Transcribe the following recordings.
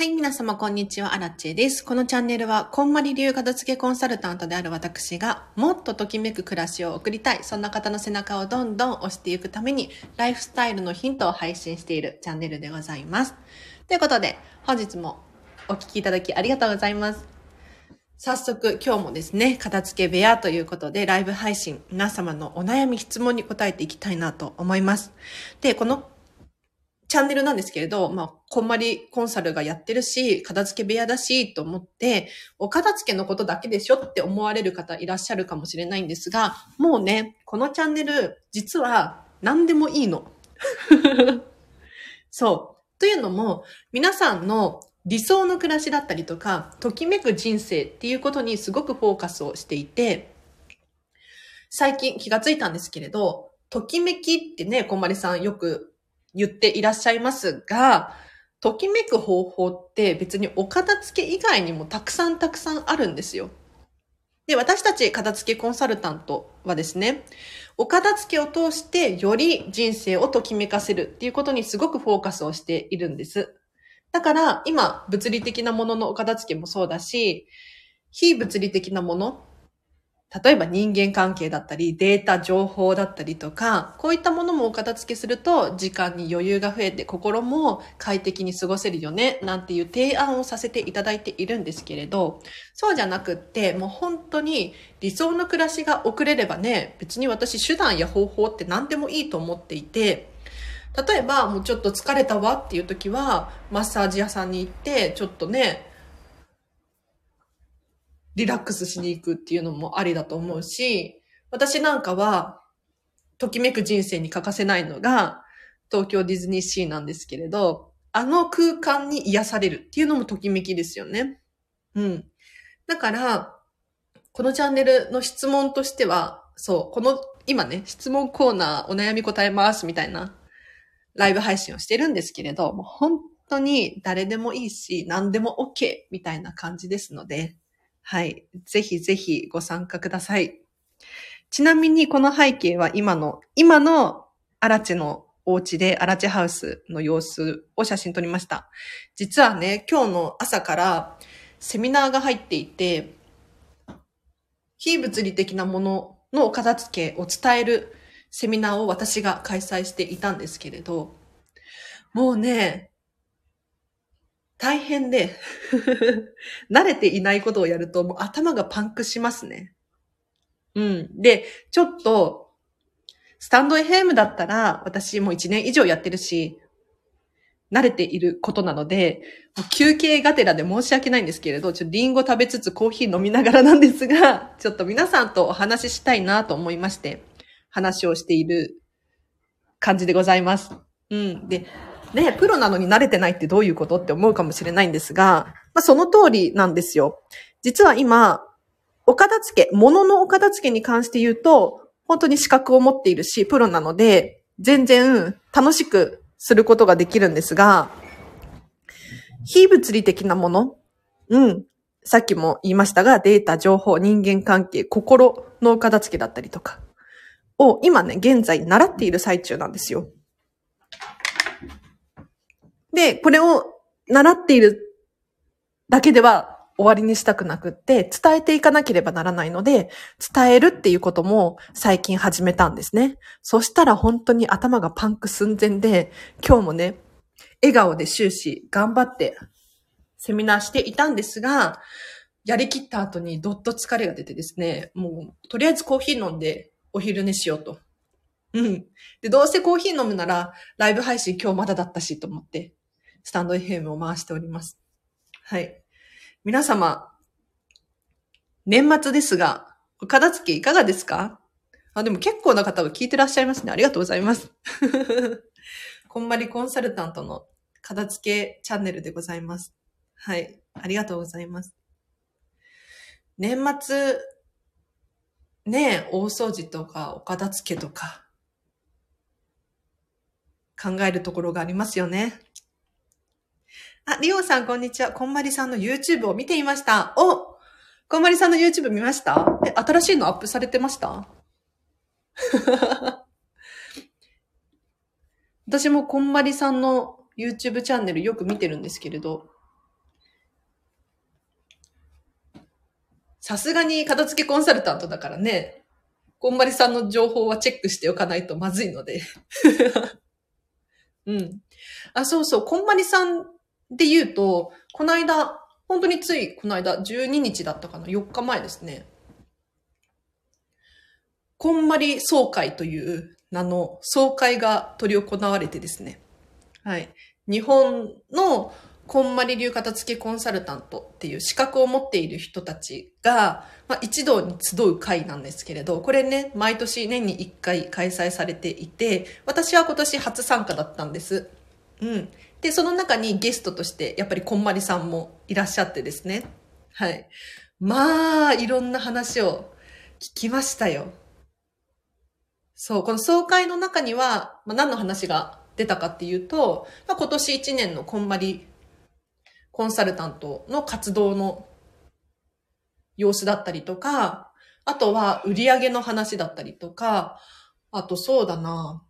はい、皆様こんにちは、アラチェです。このチャンネルは、こんまり流片付けコンサルタントである私が、もっとときめく暮らしを送りたい、そんな方の背中をどんどん押していくために、ライフスタイルのヒントを配信しているチャンネルでございます。ということで、本日もお聴きいただきありがとうございます。早速、今日もですね、片付け部屋ということで、ライブ配信、皆様のお悩み、質問に答えていきたいなと思います。で、このチャンネルなんですけれど、まあ、こんまりコンサルがやってるし、片付け部屋だし、と思って、お片付けのことだけでしょって思われる方いらっしゃるかもしれないんですが、もうね、このチャンネル、実は何でもいいの。そう。というのも、皆さんの理想の暮らしだったりとか、ときめく人生っていうことにすごくフォーカスをしていて、最近気がついたんですけれど、ときめきってね、こんまりさんよく言っていらっしゃいますが、ときめく方法って別にお片付け以外にもたくさんたくさんあるんですよ。で、私たち片付けコンサルタントはですね、お片付けを通してより人生をときめかせるっていうことにすごくフォーカスをしているんです。だから今物理的なもののお片付けもそうだし、非物理的なもの、例えば人間関係だったり、データ、情報だったりとか、こういったものもお片付けすると、時間に余裕が増えて、心も快適に過ごせるよね、なんていう提案をさせていただいているんですけれど、そうじゃなくって、もう本当に理想の暮らしが送れればね、別に私手段や方法って何でもいいと思っていて、例えば、もうちょっと疲れたわっていう時は、マッサージ屋さんに行って、ちょっとね、リラックスしに行くっていうのもありだと思うし、私なんかは、ときめく人生に欠かせないのが、東京ディズニーシーなんですけれど、あの空間に癒されるっていうのもときめきですよね。うん。だから、このチャンネルの質問としては、そう、この、今ね、質問コーナーお悩み答えますみたいなライブ配信をしてるんですけれど、もう本当に誰でもいいし、何でも OK みたいな感じですので、はい。ぜひぜひご参加ください。ちなみにこの背景は今の、今のアラチェのお家で、アラチェハウスの様子を写真撮りました。実はね、今日の朝からセミナーが入っていて、非物理的なもののお片付けを伝えるセミナーを私が開催していたんですけれど、もうね、大変で 慣れていないことをやるともう頭がパンクしますね。うん。で、ちょっと、スタンド FM だったら、私もう1年以上やってるし、慣れていることなので、休憩がてらで申し訳ないんですけれど、ちょっとリンゴ食べつつコーヒー飲みながらなんですが、ちょっと皆さんとお話ししたいなと思いまして、話をしている感じでございます。うん。で、ね、プロなのに慣れてないってどういうことって思うかもしれないんですが、まあ、その通りなんですよ。実は今、お片付け、物のお片付けに関して言うと、本当に資格を持っているし、プロなので、全然楽しくすることができるんですが、非物理的なもの、うん、さっきも言いましたが、データ、情報、人間関係、心のお片付けだったりとか、を今ね、現在習っている最中なんですよ。で、これを習っているだけでは終わりにしたくなくって、伝えていかなければならないので、伝えるっていうことも最近始めたんですね。そしたら本当に頭がパンク寸前で、今日もね、笑顔で終始頑張ってセミナーしていたんですが、やりきった後にどっと疲れが出てですね、もうとりあえずコーヒー飲んでお昼寝しようと。うん。で、どうせコーヒー飲むならライブ配信今日まだだったしと思って、スタンド FM を回しております。はい。皆様、年末ですが、お片付けいかがですか？あ、でも結構な方が聞いてらっしゃいますね。ありがとうございます。こんまりコンサルタントの片付けチャンネルでございます。はい。ありがとうございます。年末、ね大掃除とかお片付けとか、考えるところがありますよね。あ、リオさん、こんにちは。こんまりさんの YouTube を見ていました。おこんまりさんの YouTube 見ました？え、新しいのアップされてました？私もこんまりさんの YouTube チャンネルよく見てるんですけれど、さすがに片付けコンサルタントだからね、こんまりさんの情報はチェックしておかないとまずいので。うん。あ、そうそう、こんまりさんで言うと、この間、本当についこの間、12日だったかな、4日前ですね。こんまり総会という名の総会が取り行われてですね。はい。日本のこんまり流片付けコンサルタントっていう資格を持っている人たちが、まあ、一堂に集う会なんですけれど、これね、毎年年に一回開催されていて、私は今年初参加だったんです。うん。で、その中にゲストとして、やっぱりこんまりさんもいらっしゃってですね。はい。まあ、いろんな話を聞きましたよ。そう、この総会の中には、まあ、何の話が出たかっていうと、まあ、今年1年のこんまりコンサルタントの活動の様子だったりとか、あとは売り上げの話だったりとか、あとそうだな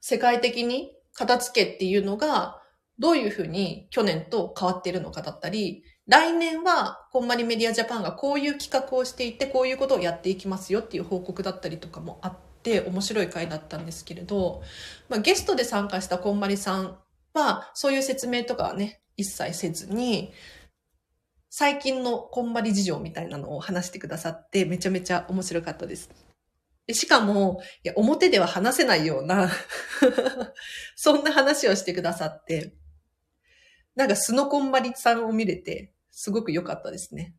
世界的に片付けっていうのがどういうふうに去年と変わっているのかだったり、来年はこんまりメディアジャパンがこういう企画をしていて、こういうことをやっていきますよっていう報告だったりとかもあって、面白い回だったんですけれど、まあ、ゲストで参加したこんまりさんは、そういう説明とかはね、一切せずに、最近のこんまり事情みたいなのを話してくださって、めちゃめちゃ面白かったです。しかも、いや、表では話せないような そんな話をしてくださって、なんか素のこんまりさんを見れて、すごく良かったですね。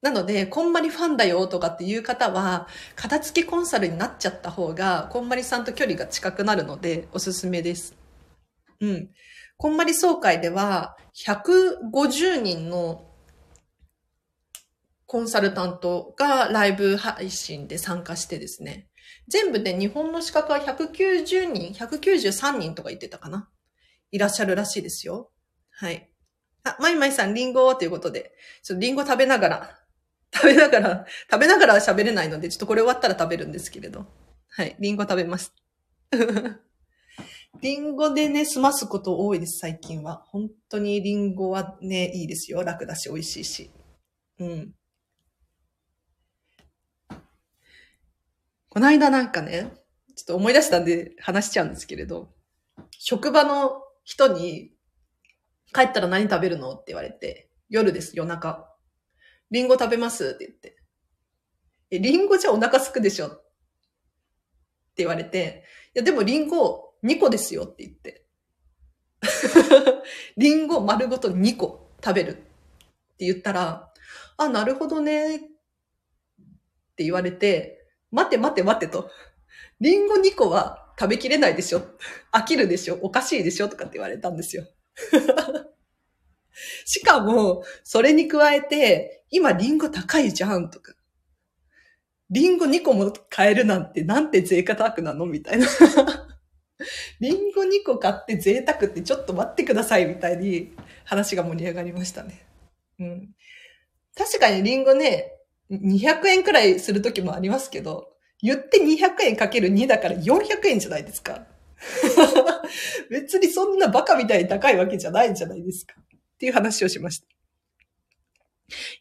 なので、こんまりファンだよとかっていう方は、片付けコンサルになっちゃった方が、こんまりさんと距離が近くなるので、おすすめです。うん。こんまり総会では、150人のコンサルタントがライブ配信で参加してですね。全部で日本の資格は190人、193人とか言ってたかな。いらっしゃるらしいですよ。はい。あ、まいまいさん、リンゴということで、ちょっとリンゴ食べながら 食べながら、食べながら喋れないので、ちょっとこれ終わったら食べるんですけれど。はい。リンゴ食べます。リンゴでね、済ますこと多いです、最近は。本当にリンゴはね、いいですよ。楽だし、美味しいし。うん。この間なんかね、ちょっと思い出したんで話しちゃうんですけれど、職場の人に、帰ったら何食べるの？って言われて、夜です、夜中。リンゴ食べます？って言って。え、リンゴじゃお腹すくでしょ？って言われて、いや、でもリンゴ2個ですよって言って。リンゴ丸ごと2個食べるって言ったら、あ、なるほどねって言われて、待て待て待てと。リンゴ2個は食べきれないでしょ飽きるでしょおかしいでしょとかって言われたんですよ。しかも、それに加えて、今リンゴ高いじゃんとか。リンゴ2個も買えるなんてなんて贅沢なのみたいな。リンゴ2個買って贅沢ってちょっと待ってくださいみたいに話が盛り上がりましたね。うん。確かにリンゴね、200円くらいする時もありますけど、言って200円かける2だから400円じゃないですか。別にそんなバカみたいに高いわけじゃないんじゃないですか。っていう話をしました。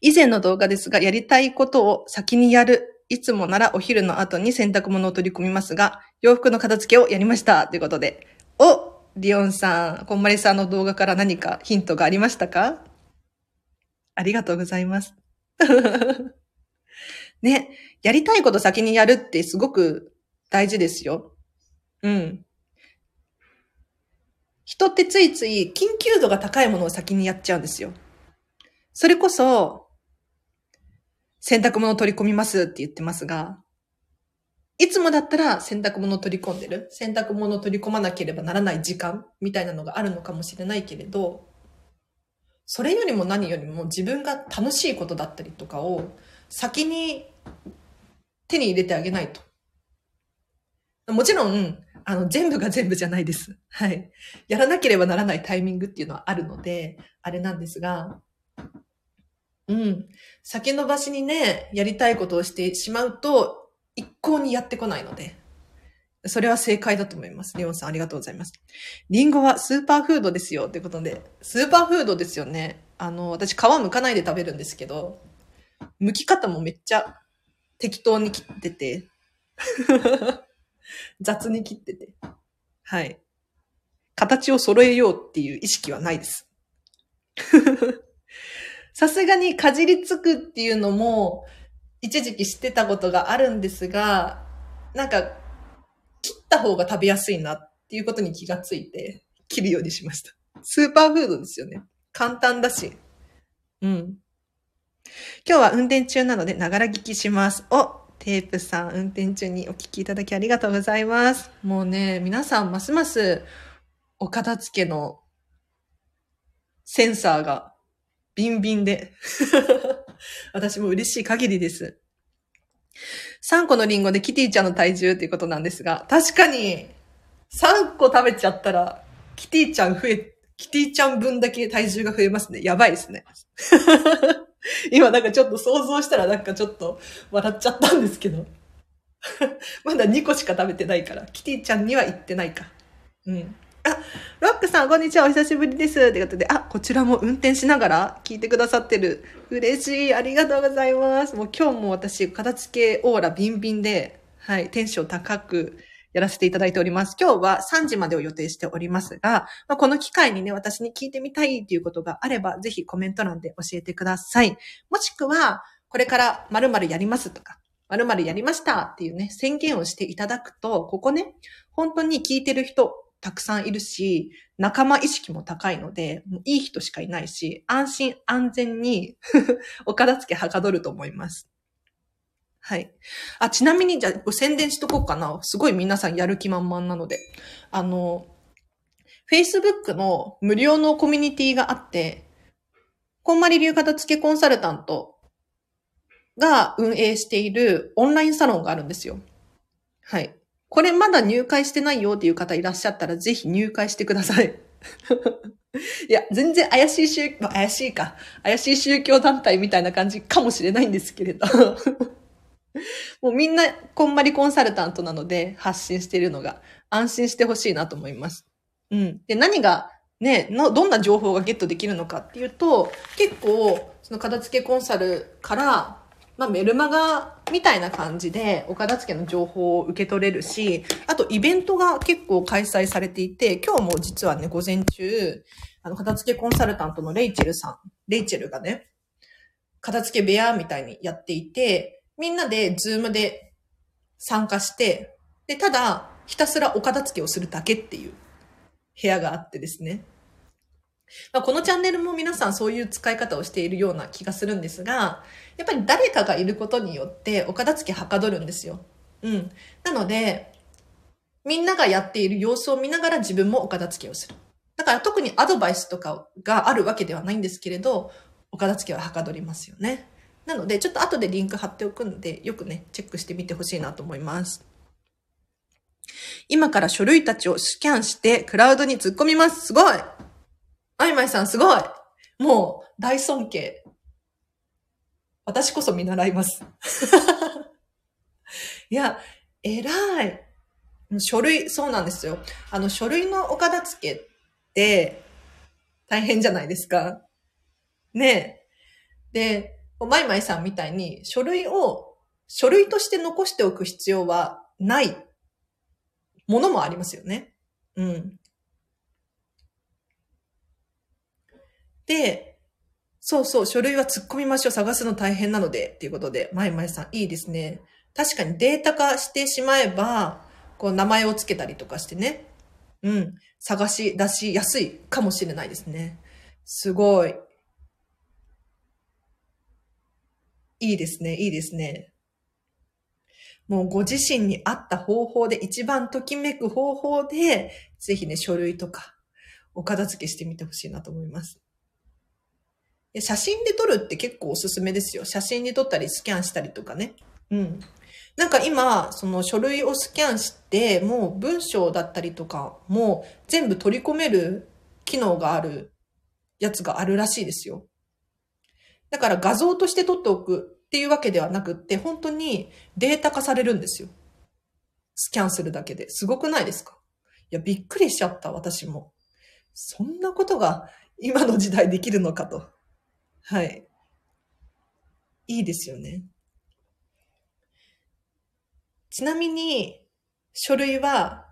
以前の動画ですが、やりたいことを先にやる。いつもならお昼の後に洗濯物を取り込みますが、洋服の片付けをやりました。ということで。おリオンさん、こんまりさんの動画から何かヒントがありましたか？ありがとうございます。ね、やりたいこと先にやるってすごく大事ですよ。うん。人ってついつい緊急度が高いものを先にやっちゃうんですよ。それこそ、洗濯物を取り込みますって言ってますが、いつもだったら洗濯物を取り込んでる。洗濯物を取り込まなければならない時間みたいなのがあるのかもしれないけれど、それよりも何よりも自分が楽しいことだったりとかを先に手に入れてあげないと。もちろん、あの、全部が全部じゃないです。はい。やらなければならないタイミングっていうのはあるので、あれなんですが、うん。先延ばしにね、やりたいことをしてしまうと、一向にやってこないので、それは正解だと思います。レオンさんありがとうございます。リンゴはスーパーフードですよ。ってことで、スーパーフードですよね。あの、私皮剥かないで食べるんですけど、剥き方もめっちゃ適当に切ってて、雑に切ってて。はい。形を揃えようっていう意識はないです。さすがにかじりつくっていうのも、一時期知ってたことがあるんですが、なんか、切った方が食べやすいなっていうことに気がついて、切るようにしました。スーパーフードですよね。簡単だし。うん。今日は運転中なので、ながら聞きします。お、テープさん、運転中にお聞きいただきありがとうございます。もうね、皆さんますますお片付けのセンサーがビンビンで 私も嬉しい限りです。3個のリンゴでキティちゃんの体重っていうことなんですが、確かに3個食べちゃったらキティちゃん増え、キティちゃん分だけ体重が増えますね。やばいですね。今なんかちょっと想像したらなんかちょっと笑っちゃったんですけど。まだ2個しか食べてないから、キティちゃんには行ってないか。うん。あ、ロックさん、こんにちは。お久しぶりです。ということで、あ、こちらも運転しながら聞いてくださってる。嬉しい。ありがとうございます。もう今日も私、片付けオーラビンビンで、はい、テンション高くやらせていただいております。今日は3時までを予定しておりますが、まあ、この機会にね、私に聞いてみたいっていうことがあれば、ぜひコメント欄で教えてください。もしくは、これから〇〇やりますとか、〇〇やりましたっていうね、宣言をしていただくと、ここね、本当に聞いてる人、たくさんいるし、仲間意識も高いので、もういい人しかいないし、安心安全に お片付けはかどると思います。はい。あ、ちなみに、じゃあ、宣伝しとこうかな。すごい皆さんやる気満々なので。あの、Facebook の無料のコミュニティがあって、こんまり流片付けコンサルタントが運営しているオンラインサロンがあるんですよ。はい。これまだ入会してないよっていう方いらっしゃったらぜひ入会してください。いや、全然怪しい宗、怪しいか。怪しい宗教団体みたいな感じかもしれないんですけれど。もうみんなこんまりコンサルタントなので発信しているのが安心してほしいなと思います。うん。で、何がね、の、どんな情報がゲットできるのかっていうと、結構、その片付けコンサルから、まあ、メルマガみたいな感じで、お片付けの情報を受け取れるし、あとイベントが結構開催されていて、今日も実はね、午前中、あの、片付けコンサルタントのレイチェルさん、レイチェルがね、片付け部屋みたいにやっていて、みんなでズームで参加して、で、ただ、ひたすらお片付けをするだけっていう部屋があってですね。まあ、このチャンネルも皆さんそういう使い方をしているような気がするんですが、やっぱり誰かがいることによってお片付けはかどるんですよ。うん。なので、みんながやっている様子を見ながら自分もお片付けをする。だから特にアドバイスとかがあるわけではないんですけれど、お片付けははかどりますよね。なので、ちょっと後でリンク貼っておくので、よくね、チェックしてみてほしいなと思います。今から書類たちをスキャンしてクラウドに突っ込みます。すごいあいまいさんすごいもう大尊敬。私こそ見習います。いや、偉い。書類、そうなんですよ。あの、書類のお片付けって大変じゃないですか。ねえ。で、マイマイさんみたいに書類を書類として残しておく必要はないものもありますよね。うん。で、そうそう、書類は突っ込みましょう。探すの大変なので。っていうことで、まいまいさん、いいですね。確かにデータ化してしまえば、こう名前を付けたりとかしてね。うん。探し出しやすいかもしれないですね。すごい。いいですね、いいですね。もうご自身に合った方法で、一番ときめく方法で、ぜひね、書類とか、お片付けしてみてほしいなと思います。写真で撮るって結構おすすめですよ。写真に撮ったりスキャンしたりとかね。うん。なんか今、その書類をスキャンして、もう文章だったりとかも全部取り込める機能があるやつがあるらしいですよ。だから画像として撮っておくっていうわけではなくって、本当にデータ化されるんですよ。スキャンするだけで。すごくないですか？いや、びっくりしちゃった、私も。そんなことが今の時代できるのかと。はい。いいですよね。ちなみに、書類は、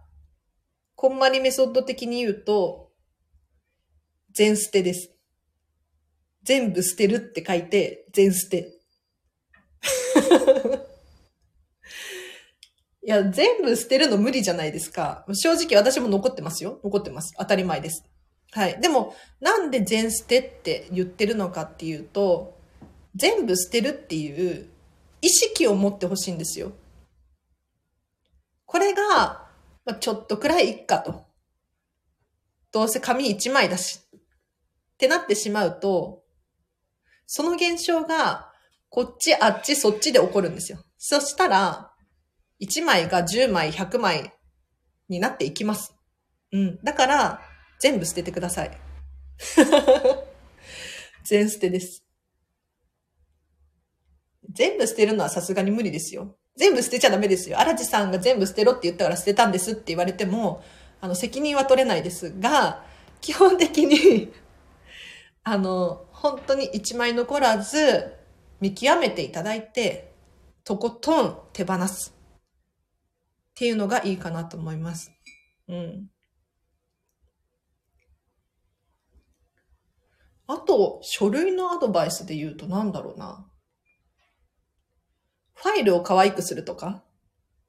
こんまりメソッド的に言うと、全捨てです。全部捨てるって書いて、全捨て。いや、全部捨てるの無理じゃないですか。正直私も残ってますよ。残ってます。当たり前です。はい。でも、なんで全捨てって言ってるのかっていうと、全部捨てるっていう意識を持ってほしいんですよ。これが、まあ、ちょっとくらいいっかと。どうせ紙一枚だし。ってなってしまうと、その現象が、こっち、あっち、そっちで起こるんですよ。そしたら、1枚が10枚、100枚になっていきます。うん。だから、全部捨ててください。全捨てです。全部捨てるのはさすがに無理ですよ。全部捨てちゃダメですよ。荒地さんが全部捨てろって言ったから捨てたんですって言われても、あの、責任は取れないですが、基本的にあの、本当に一枚残らず、見極めていただいて、とことん手放す。っていうのがいいかなと思います。うん。あと、書類のアドバイスで言うと何だろうな。ファイルを可愛くするとか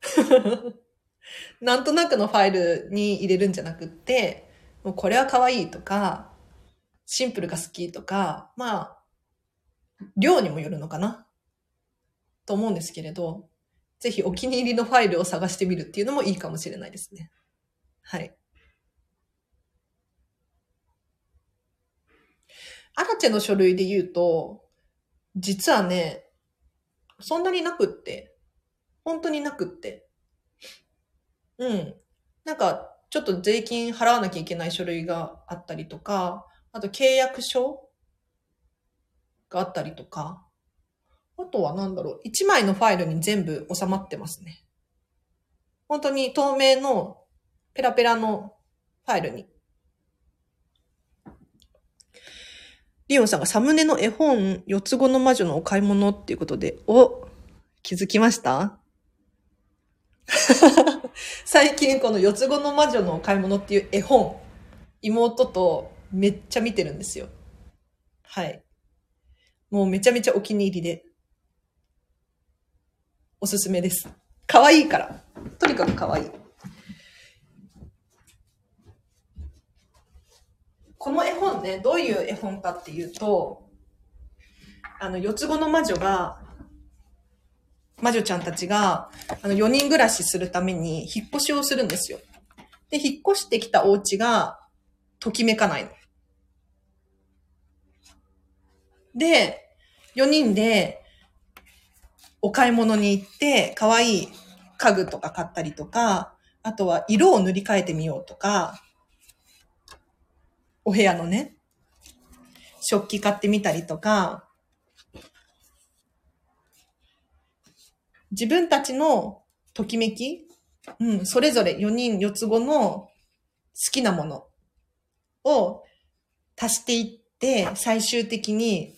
なんとなくのファイルに入れるんじゃなくって、もうこれは可愛いとか、シンプルが好きとか、まあ、量にもよるのかなと思うんですけれど、ぜひお気に入りのファイルを探してみるっていうのもいいかもしれないですね。はい。アラチェの書類で言うと、実はね、そんなになくって。本当になくって。うん。なんか、ちょっと税金払わなきゃいけない書類があったりとか、あと契約書があったりとか、あとは何だろう、1枚のファイルに全部収まってますね。本当に透明のペラペラのファイルに。リオンさんがサムネの絵本、四つ子の魔女のお買い物っていうことで、お、気づきました？最近この四つ子の魔女のお買い物っていう絵本、妹とめっちゃ見てるんですよ。はい。もうめちゃめちゃお気に入りで。おすすめです。可愛いから。とにかく可愛い。この絵本ね、どういう絵本かっていうと、あの、四つ子の魔女が、魔女ちゃんたちが、あの、4人暮らしするために引っ越しをするんですよ。で、引っ越してきたお家が、ときめかないの。で、4人で、お買い物に行って、可愛い家具とか買ったりとか、あとは色を塗り替えてみようとか、お部屋のね、食器買ってみたりとか、自分たちのときめき、うん、それぞれ4人4つ子の好きなものを足していって、最終的に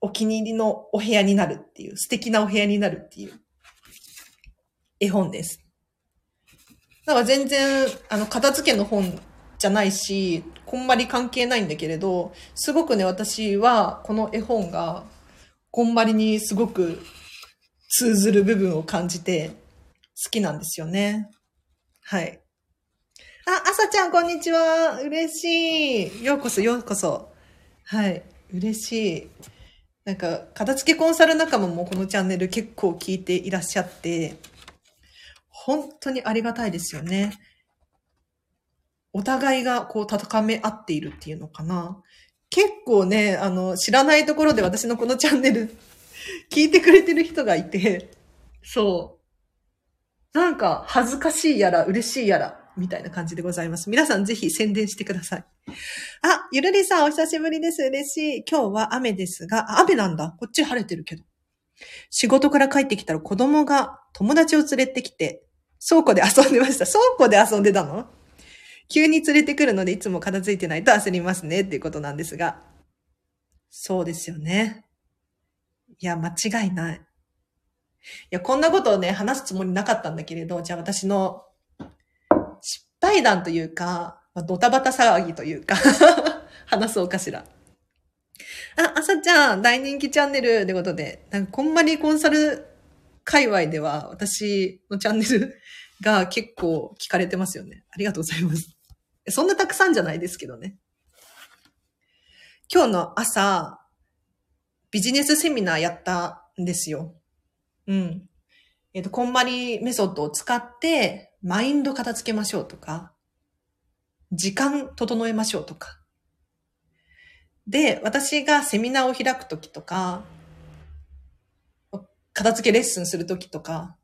お気に入りのお部屋になるっていう、素敵なお部屋になるっていう絵本です。だから全然、あの、片付けの本じゃないし、こんまり関係ないんだけれど、すごくね、私はこの絵本が、こんまりにすごく通ずる部分を感じて好きなんですよね。はい。あ、あさちゃん、こんにちは。嬉しい。ようこそ、ようこそ。はい。嬉しい。なんか、片付けコンサル仲間もこのチャンネル結構聞いていらっしゃって、本当にありがたいですよね。お互いがこう戦め合っているっていうのかな。結構ね、あの、知らないところで私のこのチャンネル 聞いてくれてる人がいて、そう。なんか恥ずかしいやら嬉しいやら、みたいな感じでございます。皆さんぜひ宣伝してください。あ、ゆるりさんお久しぶりです。嬉しい。今日は雨ですが、雨なんだ。こっち晴れてるけど。仕事から帰ってきたら子供が友達を連れてきて、倉庫で遊んでました。倉庫で遊んでたの？急に連れてくるのでいつも片付いてないと焦りますねっていうことなんですが。そうですよね。いや、間違いない。いや、こんなことをね、話すつもりなかったんだけれど、じゃあ私の失敗談というか、まあドタバタ騒ぎというか、話そうかしら。あ、あさちゃん、大人気チャンネルってことで、なんかこんまりコンサル界隈では私のチャンネルが結構聞かれてますよね。ありがとうございます。そんなたくさんじゃないですけどね。今日の朝、ビジネスセミナーやったんですよ。うん。えっ、と、こんまりメソッドを使って、マインド片付けましょうとか、時間整えましょうとか。で、私がセミナーを開くときとか、片付けレッスンするときとか、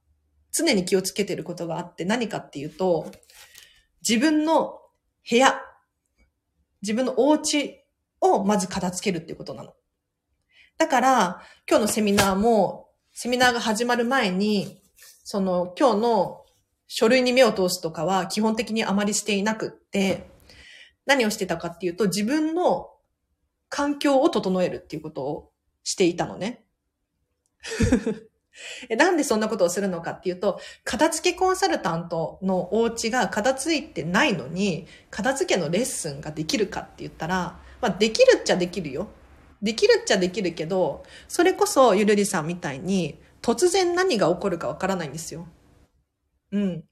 常に気をつけてることがあって何かっていうと、自分の部屋、自分のお家をまず片付けるっていうことなの。だから、今日のセミナーも、セミナーが始まる前に、その今日の書類に目を通すとかは基本的にあまりしていなくって、何をしてたかっていうと、自分の環境を整えるっていうことをしていたのね。なんでそんなことをするのかっていうと、片付けコンサルタントのお家が片付いてないのに、片付けのレッスンができるかって言ったら、まあできるっちゃできるよ。できるっちゃできるけど、それこそゆるりさんみたいに突然何が起こるかわからないんですよ。うん。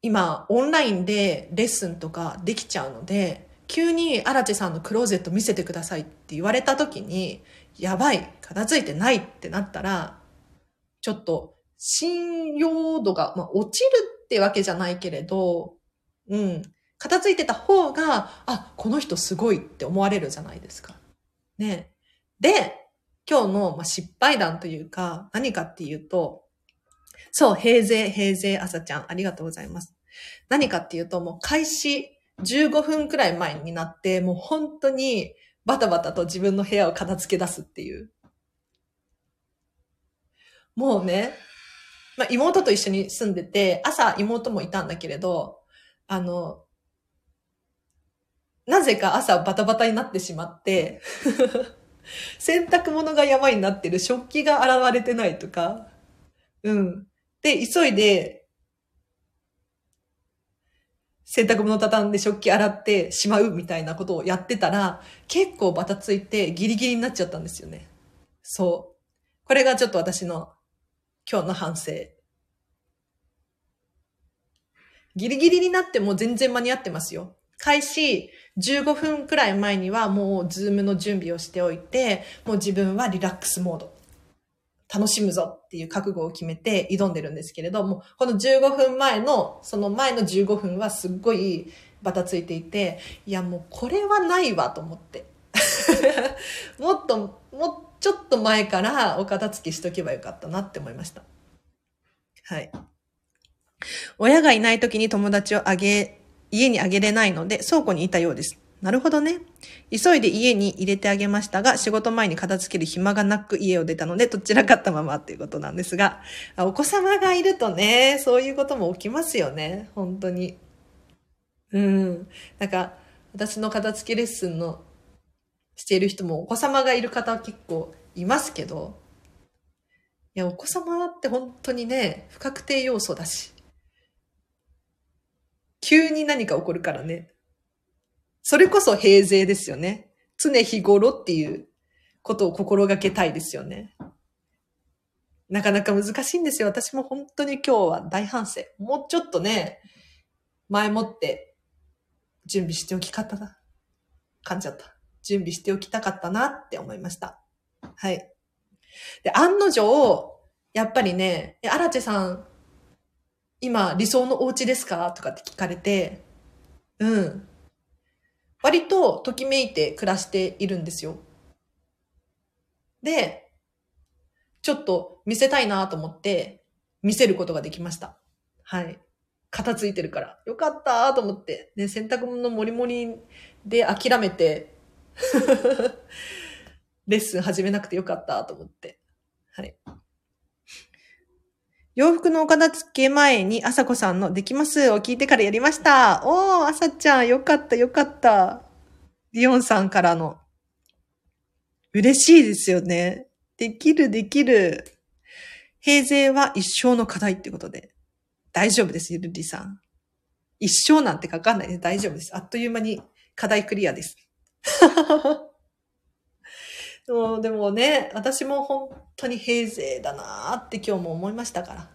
今、オンラインでレッスンとかできちゃうので、急に荒地さんのクローゼット見せてくださいって言われた時に、やばい、片付いてないってなったら、ちょっと信用度が、まあ、落ちるってわけじゃないけれど、うん。片付いてた方が、あ、この人すごいって思われるじゃないですか。ね。で、今日の失敗談というか、何かっていうと、そう、平勢、平勢、朝ちゃん、ありがとうございます。何かっていうと、もう開始15分くらい前になって、もう本当にバタバタと自分の部屋を片付け出すっていう。もうね、まあ、妹と一緒に住んでて、朝妹もいたんだけれど、あの、なぜか朝バタバタになってしまって、洗濯物が山になってる、食器が洗われてないとか、うん。で、急いで、洗濯物畳んで食器洗ってしまうみたいなことをやってたら、結構バタついてギリギリになっちゃったんですよね。そう。これがちょっと私の今日の反省。ギリギリになっても全然間に合ってますよ。開始15分くらい前にはもうズームの準備をしておいて、もう自分はリラックスモード。楽しむぞっていう覚悟を決めて挑んでるんですけれども、この15分前の、その前の15分はすっごいバタついていて、いやもうこれはないわと思って。もっと、もうちょっと前からお片付けしとけばよかったなって思いました。はい。親がいない時に友達をあげ、家にあげれないので倉庫にいたようです。なるほどね。急いで家に入れてあげましたが、仕事前に片付ける暇がなく家を出たので、どちらかったままっていうことなんですが、お子様がいるとね、そういうことも起きますよね。本当に。うん。なんか、私の片付けレッスンのしている人もお子様がいる方は結構いますけど、いや、お子様って本当にね、不確定要素だし、急に何か起こるからね。それこそ平勢ですよね。常日頃っていうことを心がけたいですよね。なかなか難しいんですよ。私も本当に今日は大反省。もうちょっとね、前もって準備しておき方だ。噛んじゃった。準備しておきたかったなって思いました。はい。で、案の定、やっぱりね、え、荒地さん、今理想のお家ですか？とかって聞かれて、うん。割とときめいて暮らしているんですよ。で、ちょっと見せたいなと思って見せることができました。はい。片付いてるから。よかったと思って。ね、洗濯物もりもりで諦めて、レッスン始めなくてよかったと思って。はい。洋服のお片付け前に、あさこさんのできますを聞いてからやりました。おー、あさちゃん、よかった、よかった。リオンさんからの嬉しいですよね。できる、できる。平税は一生の課題ってことで。大丈夫です、ゆるりさん。一生なんて書かないで大丈夫です。あっという間に課題クリアです。でもでもね、私も本当に平成だなーって今日も思いましたから。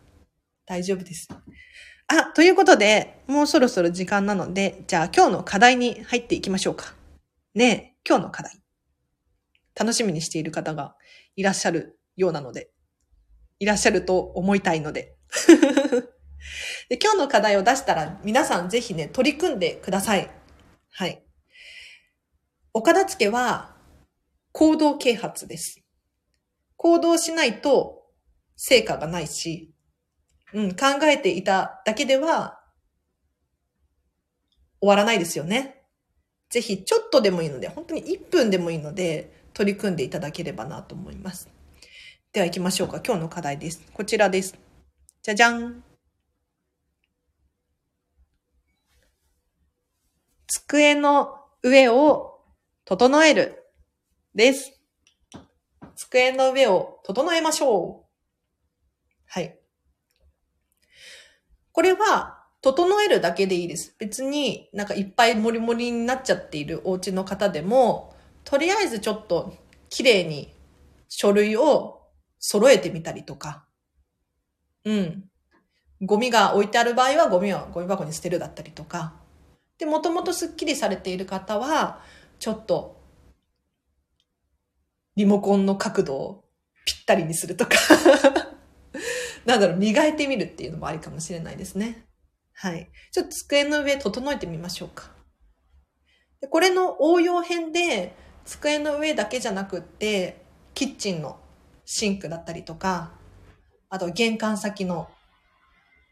大丈夫です。あ、ということで、もうそろそろ時間なので、じゃあ今日の課題に入っていきましょうか。ねえ、今日の課題。楽しみにしている方がいらっしゃるようなので、いらっしゃると思いたいので。で今日の課題を出したら皆さんぜひね、取り組んでください。はい。お片付けは行動啓発です。行動しないと成果がないし、うん、考えていただけでは終わらないですよね。ぜひちょっとでもいいので、本当に1分でもいいので取り組んでいただければなと思います。では行きましょうか。今日の課題です。こちらです。じゃじゃん。机の上を整えるです。机の上を整えましょう。はい。これは、整えるだけでいいです。別になんかいっぱいモリモリになっちゃっているお家の方でも、とりあえずちょっと綺麗に書類を揃えてみたりとか、うん。ゴミが置いてある場合はゴミはゴミ箱に捨てるだったりとか、で、もともとスッキリされている方は、ちょっと、リモコンの角度をぴったりにするとか なんだろう、磨いてみるっていうのもありかもしれないですね。はい。ちょっと机の上整えてみましょうか。でこれの応用編で、机の上だけじゃなくって、キッチンのシンクだったりとか、あと玄関先の、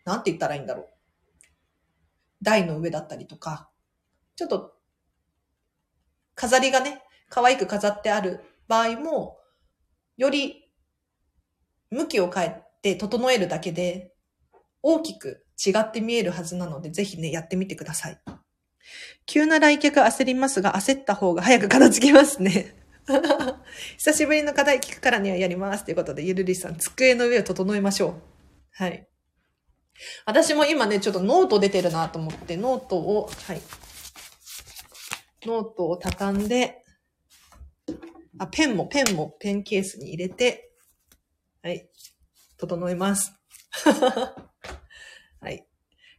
なんて言ったらいいんだろう。台の上だったりとか、ちょっと、飾りがね、可愛く飾ってある場合も、より向きを変えて整えるだけで、大きく違って見えるはずなので、ぜひね、やってみてください。急な来客焦りますが、焦った方が早く片付きますね。久しぶりの課題聞くからにはやります。ということで、ゆるりさん、机の上を整えましょう。はい。私も今ね、ちょっとノート出てるなと思って、ノートを、はい。ノートを畳んで、あ、ペンも、ペンもペンケースに入れて、はい。整えます。はい。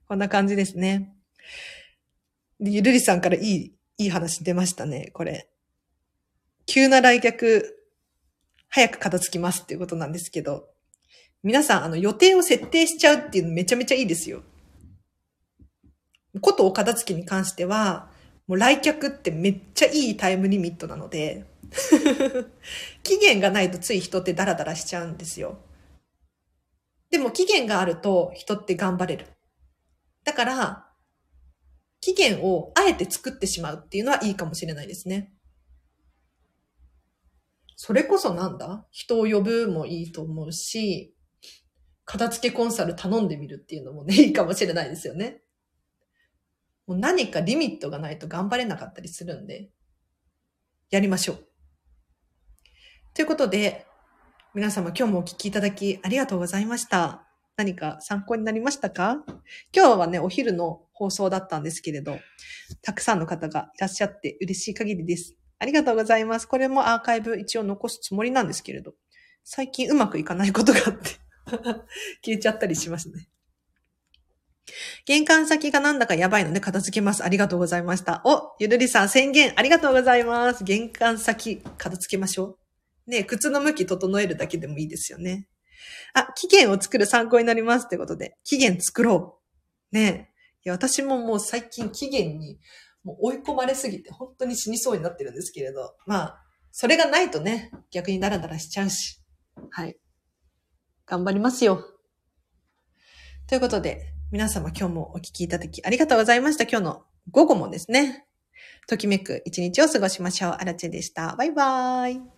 こんな感じですね。ゆるりさんからいい、いい話出ましたね、これ。急な来客、早く片付きますっていうことなんですけど、皆さん、あの、予定を設定しちゃうっていうのめちゃめちゃいいですよ。ことお片付けに関しては、もう来客ってめっちゃいいタイムリミットなので、期限がないとつい人ってダラダラしちゃうんですよ。でも期限があると人って頑張れる。だから、期限をあえて作ってしまうっていうのはいいかもしれないですね。それこそなんだ？人を呼ぶもいいと思うし、片付けコンサル頼んでみるっていうのもね、いいかもしれないですよね。もう何かリミットがないと頑張れなかったりするんで、やりましょう。ということで、皆様今日もお聞きいただきありがとうございました。何か参考になりましたか？今日はね、お昼の放送だったんですけれど、たくさんの方がいらっしゃって嬉しい限りです。ありがとうございます。これもアーカイブ一応残すつもりなんですけれど、最近うまくいかないことがあって 消えちゃったりしますね。玄関先がなんだかやばいので片付けます。ありがとうございました。お、ゆるりさん宣言ありがとうございます。玄関先片付けましょう。ね靴の向き整えるだけでもいいですよね。あ、期限を作る参考になりますってことで、期限作ろう。ねいや、私ももう最近期限にもう追い込まれすぎて本当に死にそうになってるんですけれど、まあ、それがないとね、逆にダラダラしちゃうし。はい。頑張りますよ。ということで、皆様今日もお聞きいただきありがとうございました。今日の午後もですね、ときめく一日を過ごしましょう。あらちでした。バイバーイ。